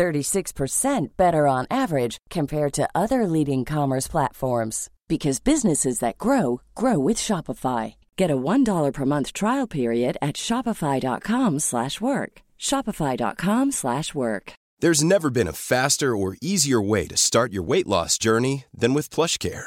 36% better on average compared to other leading commerce platforms because businesses that grow grow with Shopify. Get a $1 per month trial period at shopify.com/work. shopify.com/work. There's never been a faster or easier way to start your weight loss journey than with PlushCare.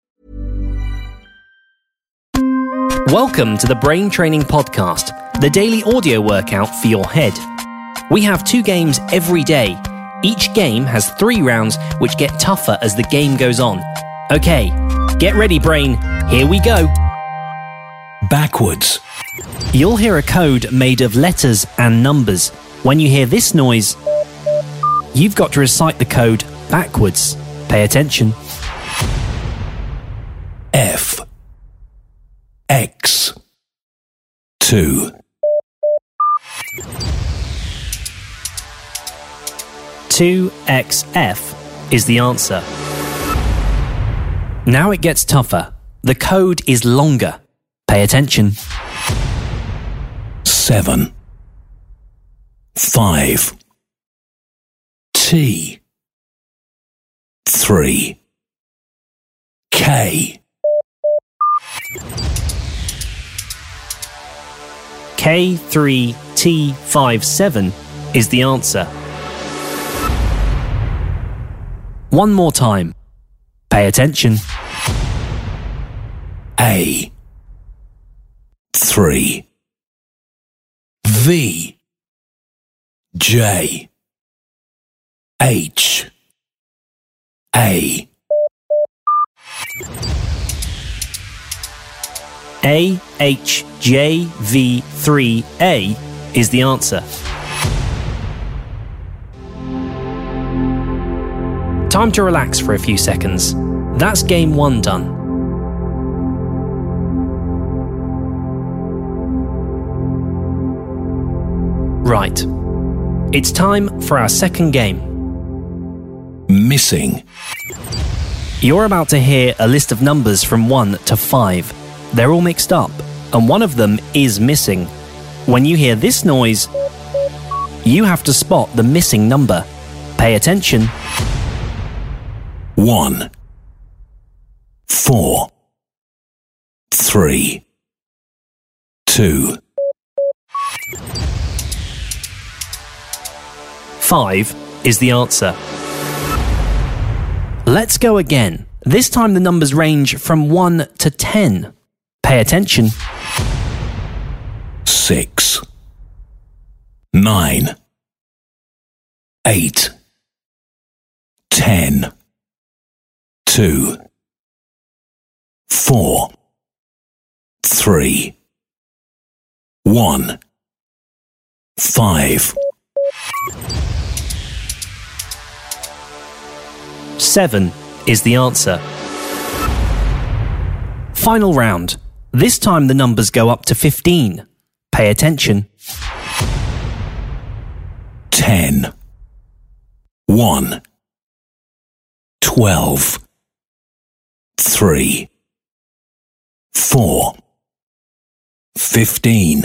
Welcome to the Brain Training Podcast, the daily audio workout for your head. We have two games every day. Each game has three rounds which get tougher as the game goes on. Okay, get ready, brain. Here we go. Backwards. You'll hear a code made of letters and numbers. When you hear this noise, you've got to recite the code backwards. Pay attention. F. X. 2. Two XF is the answer. Now it gets tougher. The code is longer. Pay attention. 7. 5. T. 3. K. K3T57 is the answer. One more time. Pay attention. A. 3. V. J. H. A. AHJV3A is the answer. Time to relax for a few seconds. That's game one done. Right. It's time for our second game. Missing. You're about to hear a list of numbers from 1 to 5. They're all mixed up, and one of them is missing. When you hear this noise, you have to spot the missing number. Pay attention. 1. 4. 3. 2. 5 is the answer. Let's go again. This time the numbers range from 1 to 10. Pay attention. 6. 9. 8. 10. 2. 4. 3. 1. 5. 7 is the answer. Final round. This time the numbers go up to 15. Pay attention. 10. 1. 12. 3. 4. 15.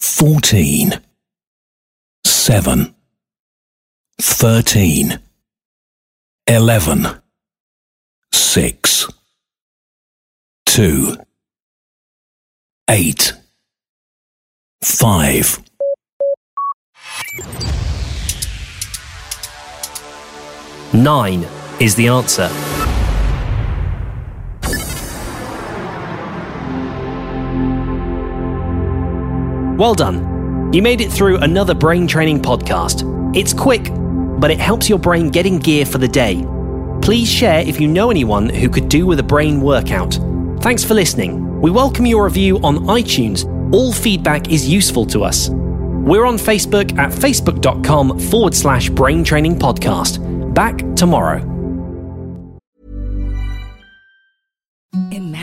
14. 7. 13. 11. 6. 2. 8. 5. Nine is the answer. Well done. You made it through another brain training podcast. It's quick, but it helps your brain get in gear for the day. Please share if you know anyone who could do with a brain workout. Thanks for listening. We welcome your review on iTunes. All feedback is useful to us. We're on Facebook at facebook.com forward slash brain training podcast. Back tomorrow.